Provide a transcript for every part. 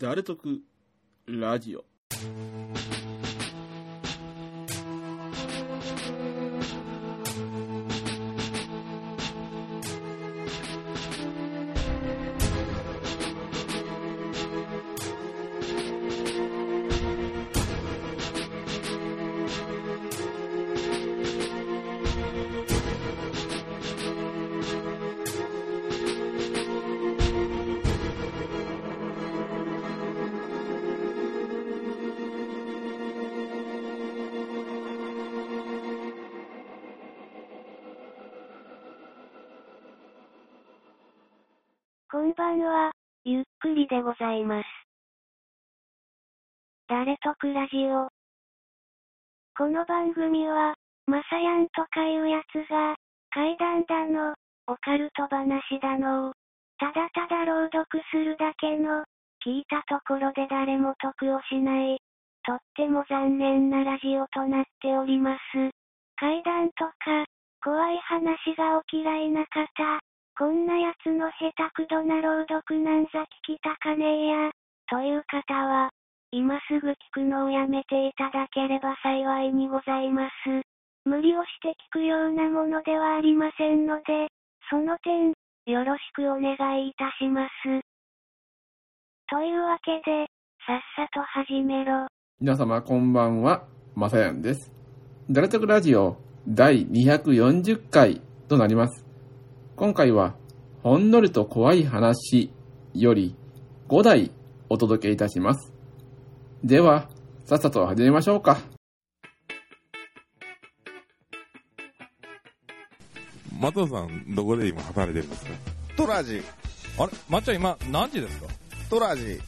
誰得ラジオ。でございます。誰とくラジオ。この番組は、まさやんとかいうやつが、怪談だの、オカルト話だのを、ただただ朗読するだけの、聞いたところで誰も得をしない、とっても残念なラジオとなっております。怪談とか、怖い話がお嫌いな方、こんなやつの下手くどな朗読なんざ聞きたかねえや、という方は、今すぐ聞くのをやめていただければ幸いにございます。無理をして聞くようなものではありませんので、その点、よろしくお願いいたします。というわけで、さっさと始めろ。皆様こんばんは、まさやんです。誰得ラジオ第240回となります。今回は、ほんのりと怖い話より5台お届けいたします。では、さっさと始めましょうか。松尾さん、どこで今働いてるんですか？トラジ、あれ？まっちゃん今何時ですか？トラジ、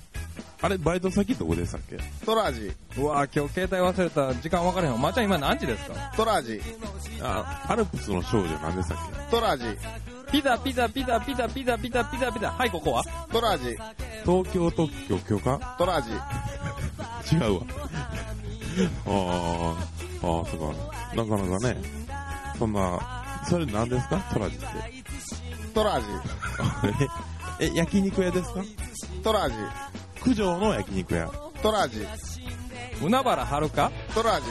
あれ、バイト先どこでしたっけ？トラジ、うわ今日携帯忘れた時間分からへんわ。まっちゃん今何時ですか？トラジ、あ、アルプスの少女何でしたっトラジ、ピザ、ピザ、ピザ、ピザ、ピザ、ピザ、ピザ、ピザ。はい、ここはトラージ。東京特許許可トラージ。違うわ。ああ、ああ、そうか。なかなかね、そんな、それ何ですか？トラジって。トラジ。え、焼肉屋ですか？トラジ。九条の焼肉屋。トラジ。海原はるか？トラジ。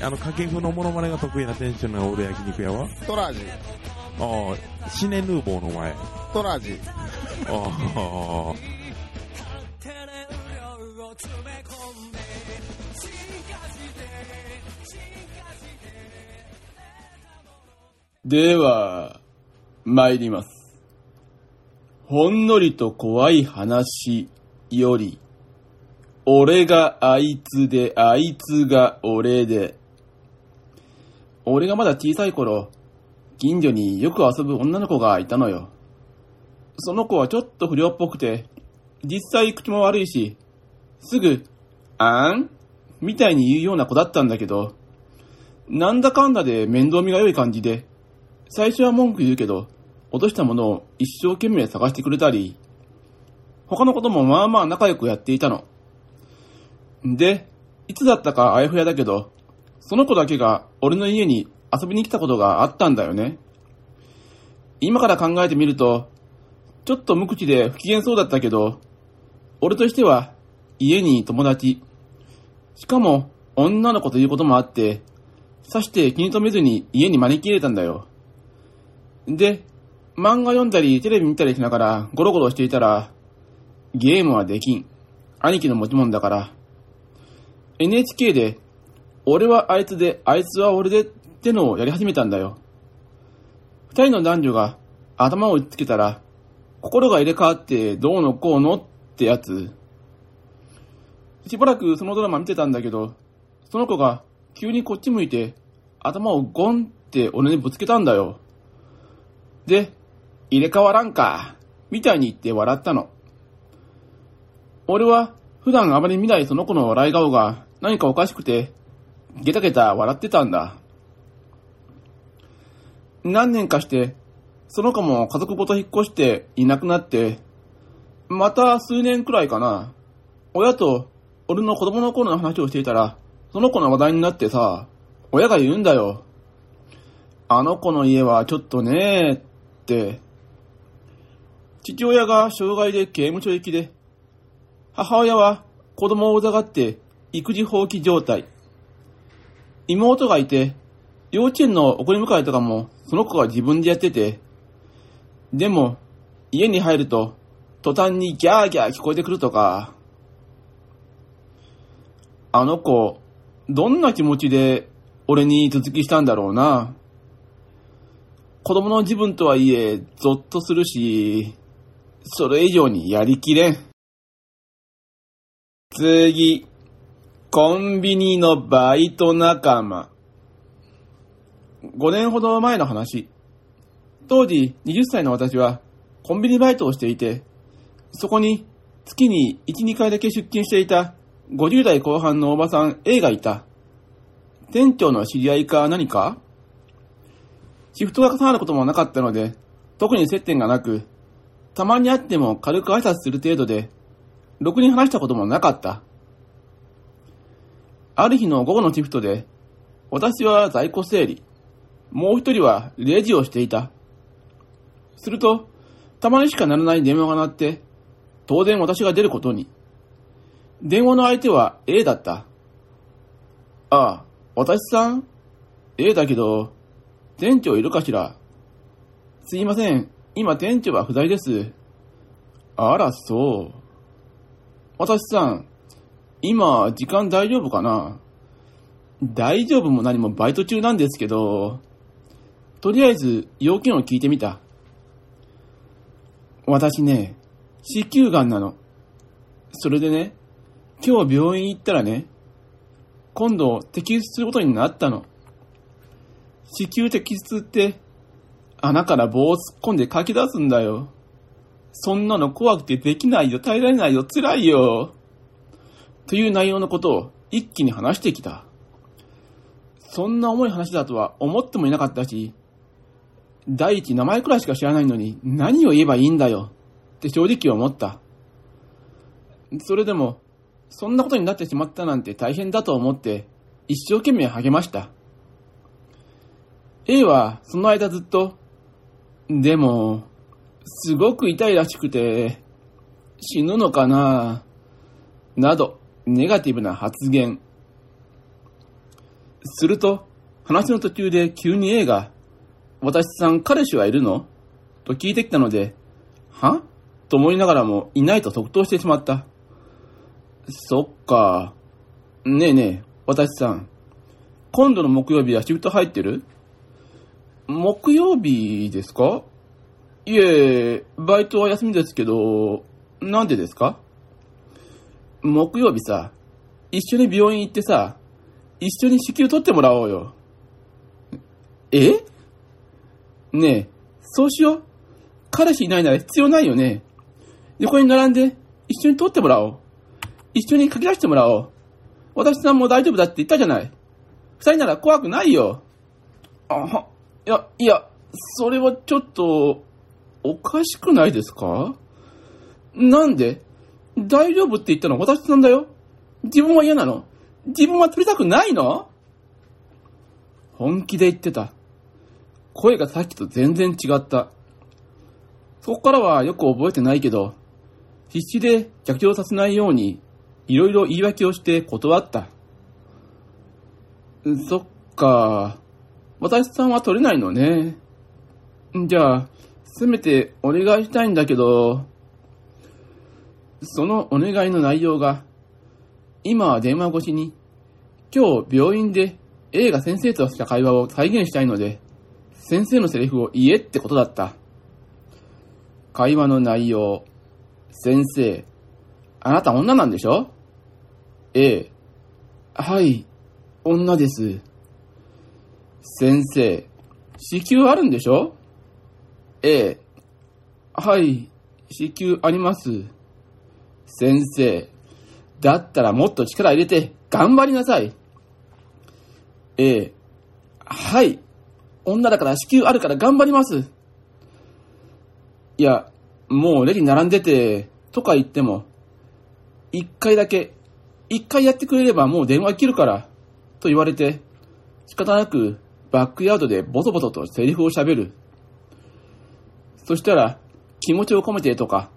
あの、掛布のモノマネが得意な店主のおる焼肉屋は？トラジ。あー、シネヌーボーの前。トラジ、では、参ります。ほんのりと怖い話より、俺があいつで、あいつが俺で。俺がまだ小さい頃、近所によく遊ぶ女の子がいたのよ。その子はちょっと不良っぽくて、実際口も悪いし、すぐ、あん？みたいに言うような子だったんだけど、なんだかんだで面倒見が良い感じで、最初は文句言うけど、落としたものを一生懸命探してくれたり、他のこともまあまあ仲良くやっていたの。で、いつだったかあやふやだけど、その子だけが俺の家に遊びに来たことがあったんだよね。今から考えてみると、ちょっと無口で不機嫌そうだったけど、俺としては家に友達、しかも女の子ということもあって、さして気に留めずに家に招き入れたんだよ。で、漫画読んだりテレビ見たりしながらゴロゴロしていたら、ゲームはできん。兄貴の持ち物だから。NHK で、俺はあいつで、あいつは俺でってのをやり始めたんだよ。二人の男女が頭を打ちつけたら、心が入れ替わってどうのこうのってやつ。しばらくそのドラマ見てたんだけど、その子が急にこっち向いて、頭をゴンって俺にぶつけたんだよ。で、入れ替わらんか、みたいに言って笑ったの。俺は普段あまり見ないその子の笑い顔が何かおかしくて、ゲタゲタ笑ってたんだ。何年かして、その子も家族ごと引っ越していなくなって、また数年くらいかな、親と俺の子供の頃の話をしていたら、その子の話題になってさ、親が言うんだよ。あの子の家はちょっとねーって。父親が障害で刑務所行きで、母親は子供をうざがって育児放棄状態。妹がいて、幼稚園の送り迎えとかもその子が自分でやってて、でも家に入ると途端にギャーギャー聞こえてくるとか、あの子、どんな気持ちで俺に続きしたんだろうな。子供の自分とはいえ、ゾッとするし、それ以上にやりきれん。次、コンビニのバイト仲間。5年ほど前の話。当時20歳の私はコンビニバイトをしていて、そこに月に1、2回だけ出勤していた50代後半のおばさん A がいた。店長の知り合いか何か？シフトが重なることもなかったので、特に接点がなく、たまに会っても軽く挨拶する程度で、ろくに話したこともなかった。ある日の午後のシフトで、私は在庫整理、もう一人はレジをしていた。すると、たまにしか鳴らない電話が鳴って、当然私が出ることに。電話の相手は A だった。ああ、私さん ?A だけど、店長いるかしら？すいません。今店長は不在です。あら、そう。私さん、今、時間大丈夫かな？大丈夫も何もバイト中なんですけど、とりあえず要件を聞いてみた。私ね、子宮がんなの。それでね、今日病院行ったらね、今度摘出することになったの。子宮摘出って、穴から棒を突っ込んで書き出すんだよ。そんなの怖くてできないよ、耐えられないよ、辛いよ。という内容のことを一気に話してきた。そんな重い話だとは思ってもいなかったし、第一名前くらいしか知らないのに何を言えばいいんだよって正直思った。それでも、そんなことになってしまったなんて大変だと思って一生懸命励ました。A はその間ずっと、でも、すごく痛いらしくて、死ぬのかななど、ネガティブな発言。すると、話の途中で急に A が、私さん彼氏はいるの？と聞いてきたので、は？と思いながらもいないと即答してしまった。そっか。ねえねえ、私さん。今度の木曜日はシフト入ってる？木曜日ですか？いえ、バイトは休みですけど、なんでですか？木曜日さ、一緒に病院行ってさ、一緒に子宮取ってもらおうよ。え？ねえ、そうしよう。彼氏いないなら必要ないよね。横に並んで一緒に取ってもらおう。一緒に書き出してもらおう。私さんも大丈夫だって言ったじゃない。二人なら怖くないよ。あは、いや、いや、それはちょっと、おかしくないですか？なんで？大丈夫って言ったの私さんだよ。自分は嫌なの自分は取りたくないの？本気で言ってた。声がさっきと全然違った。そこからはよく覚えてないけど、必死で逆上させないように、いろいろ言い訳をして断った。そっか。私さんは取れないのね。じゃあ、せめてお願いしたいんだけど、そのお願いの内容が、今は電話越しに、今日病院で A が先生とした会話を再現したいので、先生のセリフを言えってことだった。会話の内容、先生、あなた女なんでしょ ?A、はい、女です。先生、子宮あるんでしょ ?A、はい、子宮あります。先生、だったらもっと力入れて頑張りなさい。A、はい、女だから子宮あるから頑張ります。いや、もうレジ並んでて、とか言っても、一回だけ、一回やってくれればもう電話切るから、と言われて、仕方なくバックヤードでボソボソとセリフを喋る。そしたら、気持ちを込めてとか、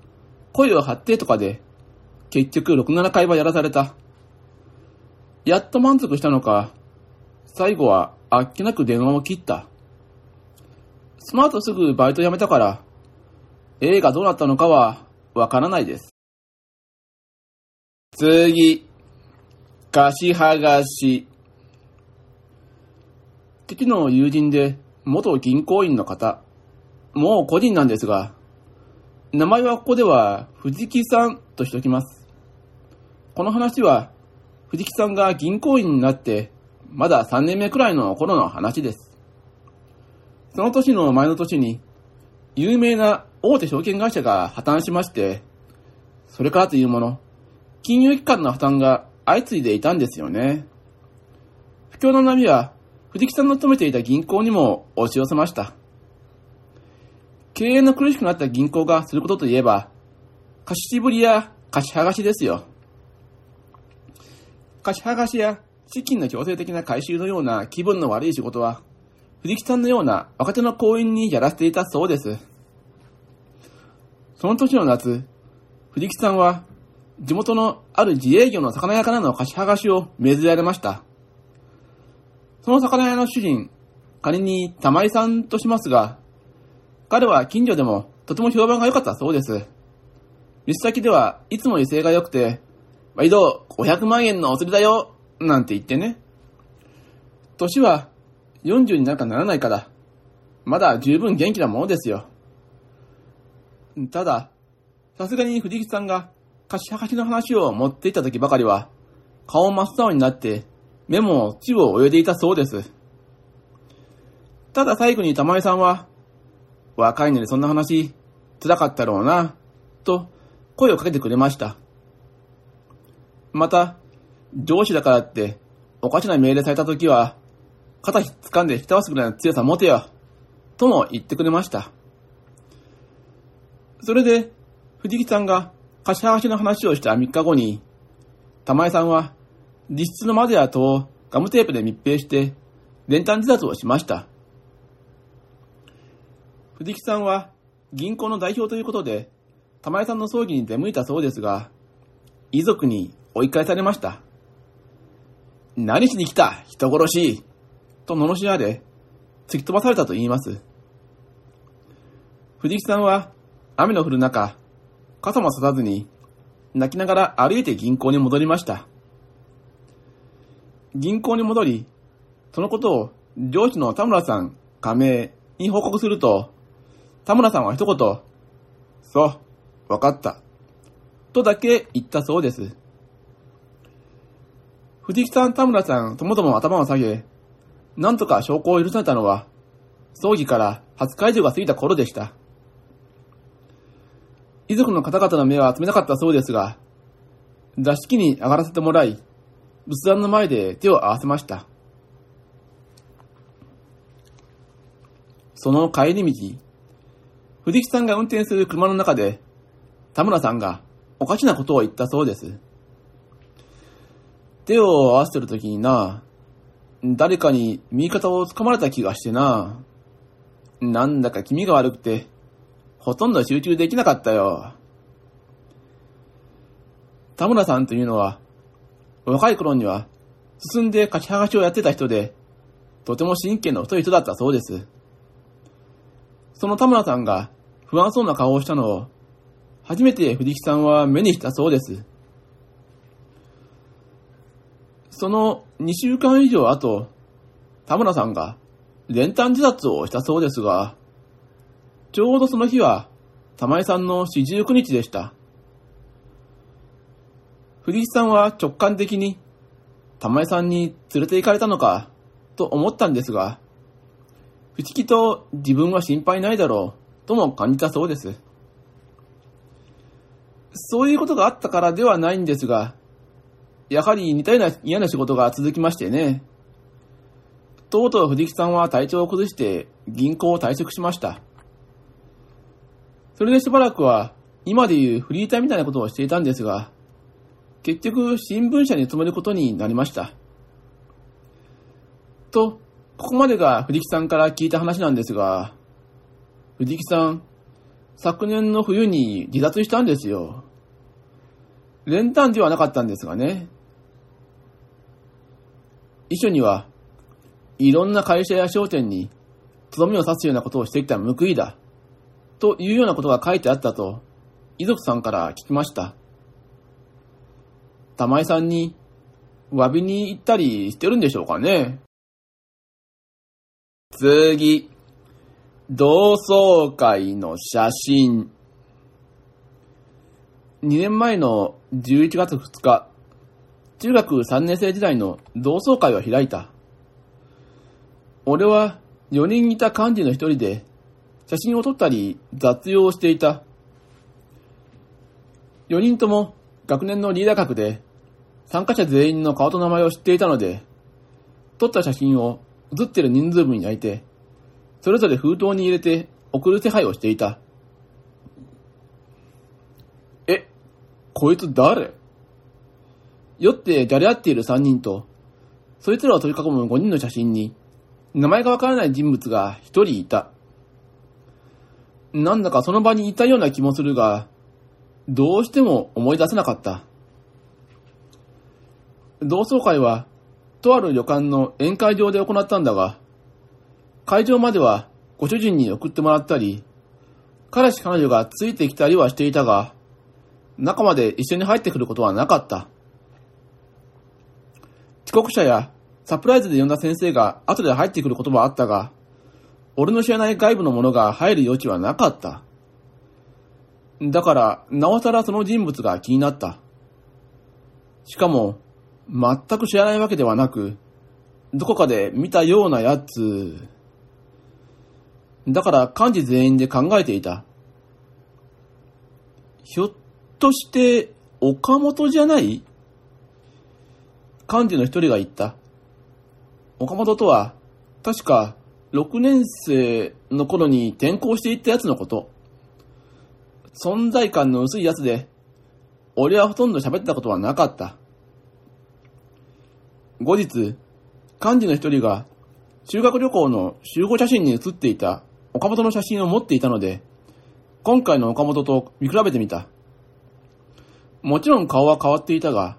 声を張ってとかで、結局6、7回はやらされた。やっと満足したのか、最後はあっけなく電話を切った。スマートすぐバイト辞めたから、映画どうなったのかはわからないです。次、貸し剥がし。敵の友人で元銀行員の方、もう個人なんですが、名前はここでは藤木さんとしておきます。この話は藤木さんが銀行員になってまだ3年目くらいの頃の話です。その年の前の年に有名な大手証券会社が破綻しまして、それからというもの、金融機関の破綻が相次いでいたんですよね。不況の波は藤木さんの勤めていた銀行にも押し寄せました。経営の苦しくなった銀行がすることといえば、貸し渋りや貸し剥がしですよ。貸し剥がしや資金の強制的な回収のような気分の悪い仕事は、藤木さんのような若手の行員にやらせていたそうです。その年の夏、藤木さんは地元のある自営業の魚屋からの貸し剥がしを命ぜられました。その魚屋の主人、仮に玉井さんとしますが、彼は近所でもとても評判が良かったそうです。店先ではいつも威勢が良くて、毎度500万円のお釣りだよなんて言ってね。年は40になんかならないから、まだ十分元気なものですよ。ただ、さすがに藤木さんが貸し剥がしの話を持っていた時ばかりは、顔真っ青になって、目も地を泳いでいたそうです。ただ最後に玉井さんは、若いのにそんな話、辛かったろうな、と声をかけてくれました。また、上司だからって、おかしな命令された時は、肩掴んで引き倒すぐらいの強さ持てよ、とも言ってくれました。それで、藤木さんが貸し剥がしの話をした3日後に、玉井さんは、実質の窓や戸をガムテープで密閉して、練炭自殺をしました。藤木さんは銀行の代表ということで、玉井さんの葬儀に出向いたそうですが、遺族に追い返されました。何しに来た？人殺しと罵られ、突き飛ばされたと言います。藤木さんは雨の降る中、傘もささずに、泣きながら歩いて銀行に戻りました。銀行に戻り、そのことを上司の田村さん、亀井に報告すると、田村さんは一言、そう、わかった。とだけ言ったそうです。藤木さん、田村さんともども頭を下げ、なんとか証拠を許されたのは、葬儀から初会場が過ぎた頃でした。遺族の方々の目は集めなかったそうですが、座敷に上がらせてもらい、仏壇の前で手を合わせました。その帰り道、藤木さんが運転する車の中で、田村さんがおかしなことを言ったそうです。手を合わせてる時にな、誰かに右肩を掴まれた気がしてな、なんだか気味が悪くて、ほとんど集中できなかったよ。田村さんというのは、若い頃には進んで貸し剥がしをやってた人で、とても神経の太い人だったそうです。その田村さんが不安そうな顔をしたのを、初めて藤木さんは目にしたそうです。その2週間以上後、田村さんが練炭自殺をしたそうですが、ちょうどその日は玉井さんの四十九日でした。藤木さんは直感的に玉井さんに連れて行かれたのかと思ったんですが、不思議と自分は心配ないだろうとも感じたそうです。そういうことがあったからではないんですが、やはり似たような嫌な仕事が続きましてね。とうとう藤木さんは体調を崩して銀行を退職しました。それでしばらくは今でいうフリーターみたいなことをしていたんですが、結局新聞社に勤めることになりました。と、ここまでが藤木さんから聞いた話なんですが、藤木さん、昨年の冬に自殺したんですよ。練炭ではなかったんですがね。遺書には、いろんな会社や商店に、とどめを刺すようなことをしてきた報いだ。というようなことが書いてあったと、遺族さんから聞きました。玉井さんに、詫びに行ったりしてるんでしょうかね。次。同窓会の写真。2年前の11月2日、中学3年生時代の同窓会を開いた。俺は4人いた幹事の一人で、写真を撮ったり雑用をしていた。4人とも学年のリーダー格で、参加者全員の顔と名前を知っていたので、撮った写真を写ってる人数分に焼いて、それぞれ封筒に入れて送る手配をしていた。え、こいつ誰？酔ってじゃれ合っている3人と、そいつらを取り囲む5人の写真に、名前がわからない人物が1人いた。なんだかその場にいたような気もするが、どうしても思い出せなかった。同窓会は、とある旅館の宴会場で行ったんだが、会場まではご主人に送ってもらったり、彼氏彼女がついてきたりはしていたが、中まで一緒に入ってくることはなかった。遅刻者やサプライズで呼んだ先生が後で入ってくることもあったが、俺の知らない外部の者が入る余地はなかった。だから、なおさらその人物が気になった。しかも、全く知らないわけではなく、どこかで見たようなやつ。だから幹事全員で考えていた。ひょっとして、岡本じゃない？幹事の一人が言った。岡本とは、確か、6年生の頃に転校していったやつのこと。存在感の薄いやつで、俺はほとんど喋ったことはなかった。後日、幹事の一人が、修学旅行の集合写真に写っていた岡本の写真を持っていたので、今回の岡本と見比べてみた。もちろん顔は変わっていたが、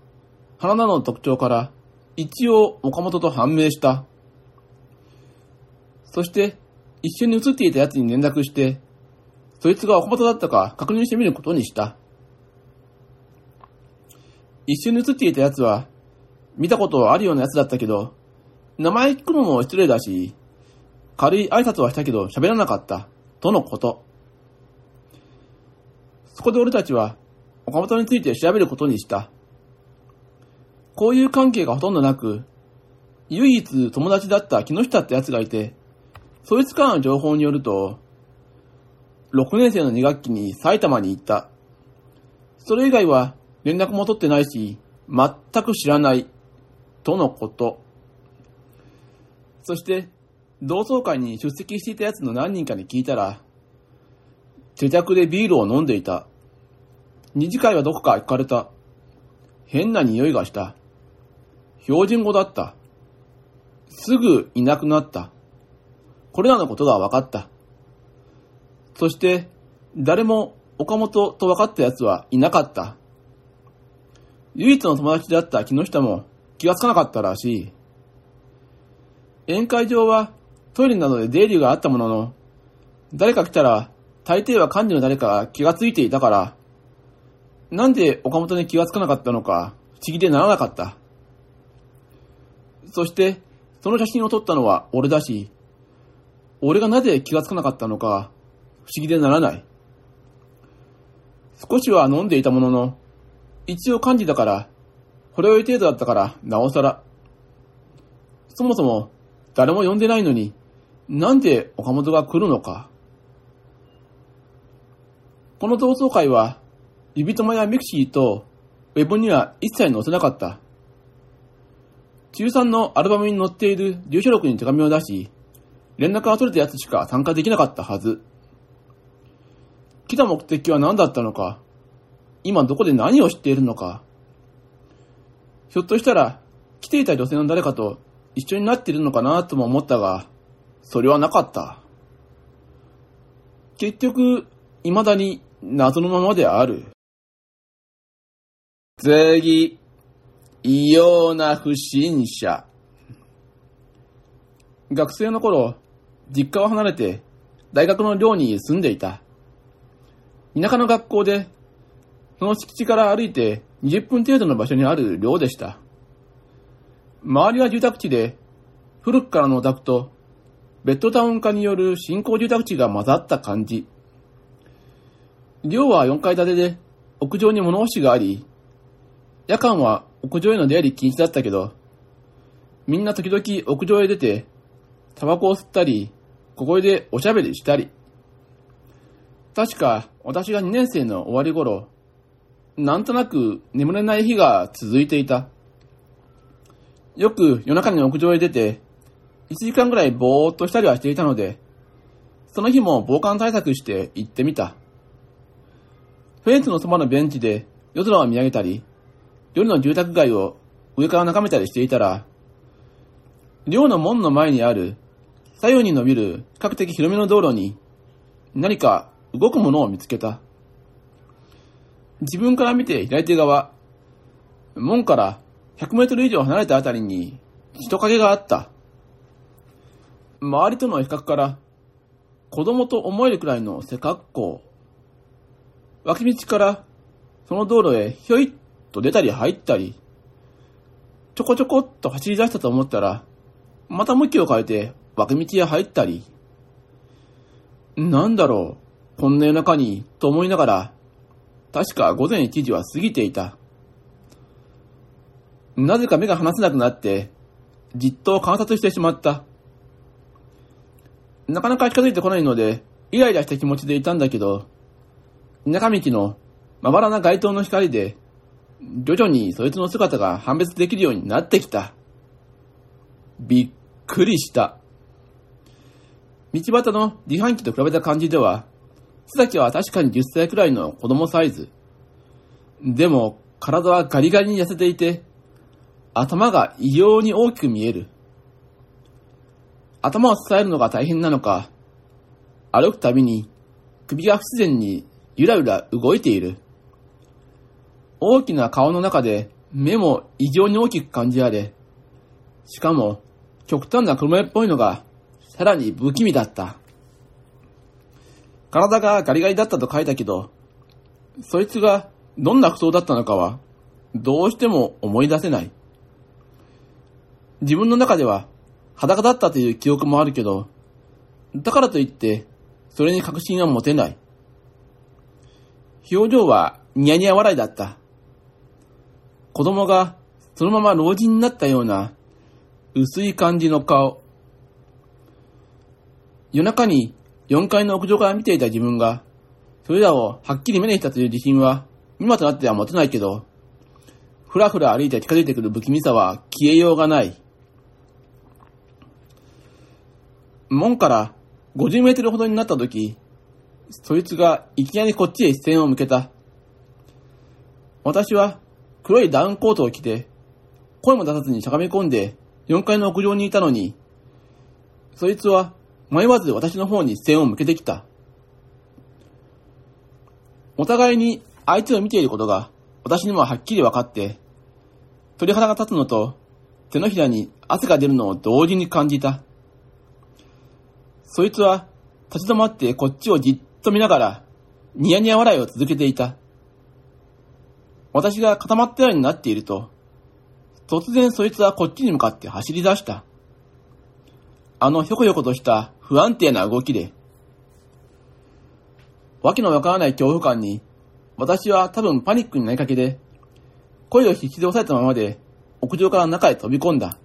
鼻などの特徴から、一応岡本と判明した。そして、一緒に写っていた奴に連絡して、そいつが岡本だったか確認してみることにした。一緒に写っていた奴は、見たことあるような奴だったけど、名前聞くのも失礼だし、軽い挨拶はしたけど喋らなかった、とのこと。そこで俺たちは、岡本について調べることにした。こういう関係がほとんどなく、唯一友達だった木下って奴がいて、そいつからの情報によると、6年生の2学期に埼玉に行った。それ以外は連絡も取ってないし、全く知らない、とのこと。そして、同窓会に出席していた奴の何人かに聞いたら、手宅でビールを飲んでいた。二次会はどこか行かれた。変な匂いがした。標準語だった。すぐいなくなった。これらのことが分かった。そして、誰も岡本と分かった奴はいなかった。唯一の友達だった木下も気がつかなかったらしい。宴会場はトイレなどで出入りがあったものの、誰か来たら大抵は幹事の誰かが気がついていたから、なんで岡本に気がつかなかったのか不思議でならなかった。そして、その写真を撮ったのは俺だし、俺がなぜ気がつかなかったのか不思議でならない。少しは飲んでいたものの、一応幹事だから、ほろ酔い程度だったから、なおさら。そもそも、誰も呼んでないのに、なんで岡本が来るのか。この同窓会は、指友やミクシーと、ウェブには一切載せなかった。中3のアルバムに載っている住所録に手紙を出し、連絡が取れた奴しか参加できなかったはず。来た目的は何だったのか、今どこで何を知っているのか。ひょっとしたら、来ていた女性の誰かと一緒になっているのかなとも思ったが、それはなかった。結局、未だに謎のままである。正義、異様な不審者。学生の頃、実家を離れて大学の寮に住んでいた。田舎の学校で、その敷地から歩いて20分程度の場所にある寮でした。周りは住宅地で、古くからのオタクとベッドタウン化による新興住宅地が混ざった感じ。寮は4階建てで屋上に物干しがあり、夜間は屋上への出入り禁止だったけど、みんな時々屋上へ出て、タバコを吸ったり、小声でおしゃべりしたり。確か、私が2年生の終わり頃、なんとなく眠れない日が続いていた。よく夜中に屋上へ出て、1時間ぐらいぼーっとしたりはしていたので、その日も防寒対策して行ってみた。フェンスのそばのベンチで夜空を見上げたり、夜の住宅街を上から眺めたりしていたら、寮の門の前にある左右に伸びる比較的広めの道路に何か動くものを見つけた。自分から見て左手側、門から100メートル以上離れたあたりに人影があった。周りとの比較から子供と思えるくらいの背格好。脇道からその道路へひょいっと出たり入ったり、ちょこちょこっと走り出したと思ったら、また向きを変えて脇道へ入ったり。なんだろう、こんな夜中に、と思いながら、確か午前1時は過ぎていた。なぜか目が離せなくなって、じっと観察してしまった。なかなか近づいてこないので、イライラした気持ちでいたんだけど、田舎道のまばらな街灯の光で、徐々にそいつの姿が判別できるようになってきた。びっくりした。道端の自販機と比べた感じでは、須崎は確かに10歳くらいの子供サイズ。でも、体はガリガリに痩せていて、頭が異様に大きく見える。頭を支えるのが大変なのか、歩くたびに首が不自然にゆらゆら動いている。大きな顔の中で目も異常に大きく感じられ、しかも極端な黒目っぽいのがさらに不気味だった。体がガリガリだったと書いたけど、そいつがどんな服装だったのかはどうしても思い出せない。自分の中では裸だったという記憶もあるけど、だからといって、それに確信は持てない。表情はニヤニヤ笑いだった。子供がそのまま老人になったような薄い感じの顔。夜中に4階の屋上から見ていた自分が、それらをはっきり目にしたという自信は、今となっては持てないけど、ふらふら歩いて近づいてくる不気味さは消えようがない。門から50メートルほどになった時、そいつがいきなりこっちへ視線を向けた。私は黒いダウンコートを着て、声も出さずにしゃがみ込んで4階の屋上にいたのに、そいつは迷わず私の方に視線を向けてきた。お互いに相手を見ていることが私にもはっきり分かって、鳥肌が立つのと手のひらに汗が出るのを同時に感じた。そいつは立ち止まってこっちをじっと見ながらニヤニヤ笑いを続けていた。私が固まったようになっていると、突然そいつはこっちに向かって走り出した。あのひょこひょことした不安定な動きで。わけのわからない恐怖感に、私は多分パニックになりかけで、声を必死で抑えたままで、屋上から中へ飛び込んだ。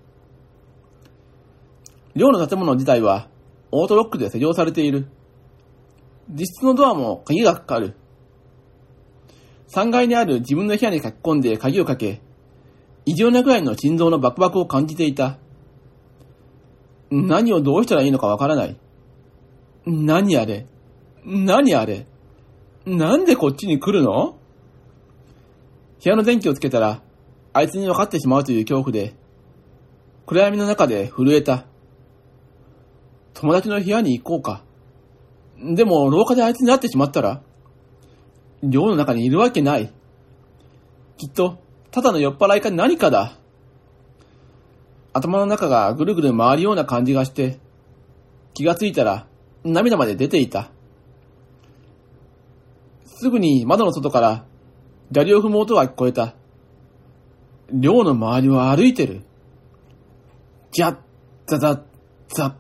寮の建物自体は、オートロックで施錠されている。実質のドアも鍵がかかる。3階にある自分の部屋に書き込んで鍵をかけ、異常なくらいの心臓のバクバクを感じていた。何をどうしたらいいのかわからない。何あれ何あれなんでこっちに来るの？部屋の電気をつけたら、あいつに分かってしまうという恐怖で、暗闇の中で震えた。友達の部屋に行こうか。でも、廊下であいつに会ってしまったら、寮の中にいるわけない。きっと、ただの酔っ払いか何かだ。頭の中がぐるぐる回るような感じがして、気がついたら涙まで出ていた。すぐに窓の外から砂利を踏む音が聞こえた。寮の周りを歩いてる。じゃっ、ザザッ、ザッ。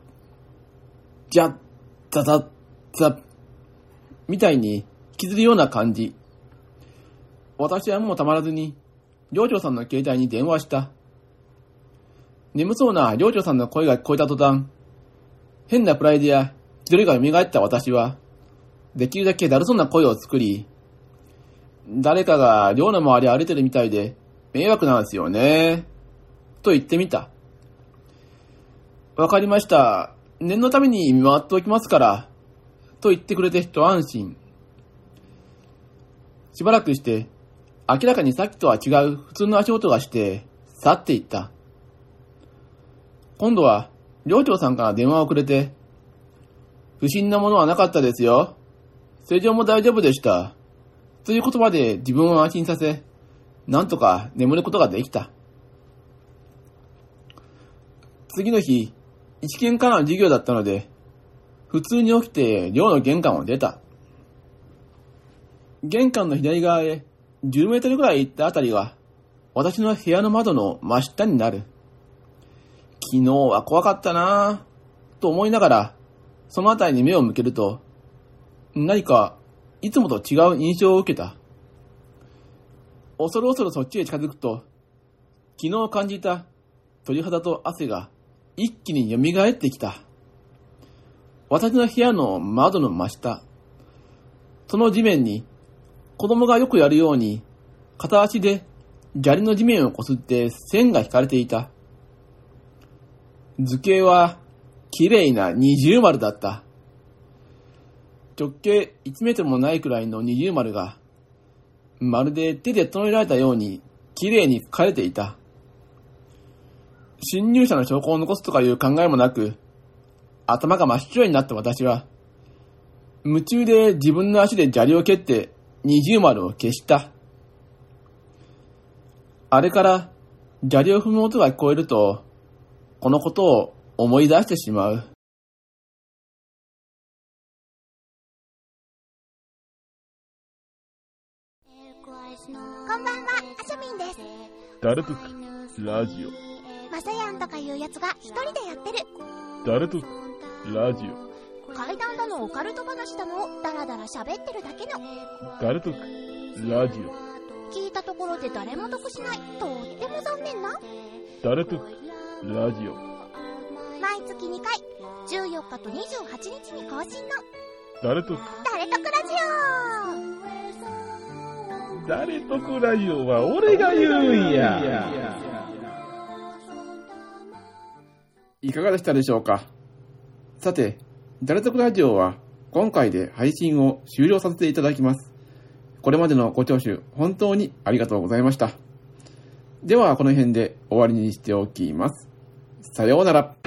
じゃっ、ザザッ、ザッ。みたいにきずるような感じ。私はもうたまらずに、寮長さんの携帯に電話した。眠そうな寮長さんの声が聞こえた途端、変なプライドや気取りが蘇った私は、できるだけだるそうな声を作り、誰かが寮の周り歩いてるみたいで迷惑なんですよね。と言ってみた。わかりました。念のために見回っておきますから。と言ってくれて一安心。しばらくして、明らかにさっきとは違う普通の足音がして、去っていった。今度は、寮長さんから電話をくれて、不審なものはなかったですよ。正常も大丈夫でした。という言葉で自分を安心させ、なんとか眠ることができた。次の日、一見からの授業だったので、普通に起きて寮の玄関を出た。玄関の左側へ10メートルぐらい行ったあたりは、私の部屋の窓の真下になる。昨日は怖かったなぁ、と思いながら、そのあたりに目を向けると、何か、いつもと違う印象を受けた。恐る恐るそっちへ近づくと、昨日感じた鳥肌と汗が一気に蘇ってきた。私の部屋の窓の真下、その地面に子供がよくやるように片足で砂利の地面をこすって線が引かれていた。図形は綺麗な二重丸だった。直径1メートルもないくらいの二重丸が、まるで手で整えられたように綺麗に描かれていた。侵入者の証拠を残すとかいう考えもなく、頭が真っ白になった私は、夢中で自分の足で砂利を蹴って二重丸を消した。あれから砂利を踏む音が聞こえると、このことを思い出してしまう。こんばんは、あしょみんです。ダルトクラジまさやんとかいうやつが一人でやってる。オダルトクラジ階段だのオカルト話だの。をダラダラ喋ってるだけの。オダルトクラジオ。聞いたところで誰も得しない。とっても残念な。ダルトクラジオ。毎月2回、14日と28日に更新の、ダルトク。誰得ラジダルトクラジオは俺が言うんや。いかがでしたでしょうか？さて、ダルトクラジオは今回で配信を終了させていただきます。これまでのご聴取、本当にありがとうございました。では、この辺で終わりにしておきます。さようなら。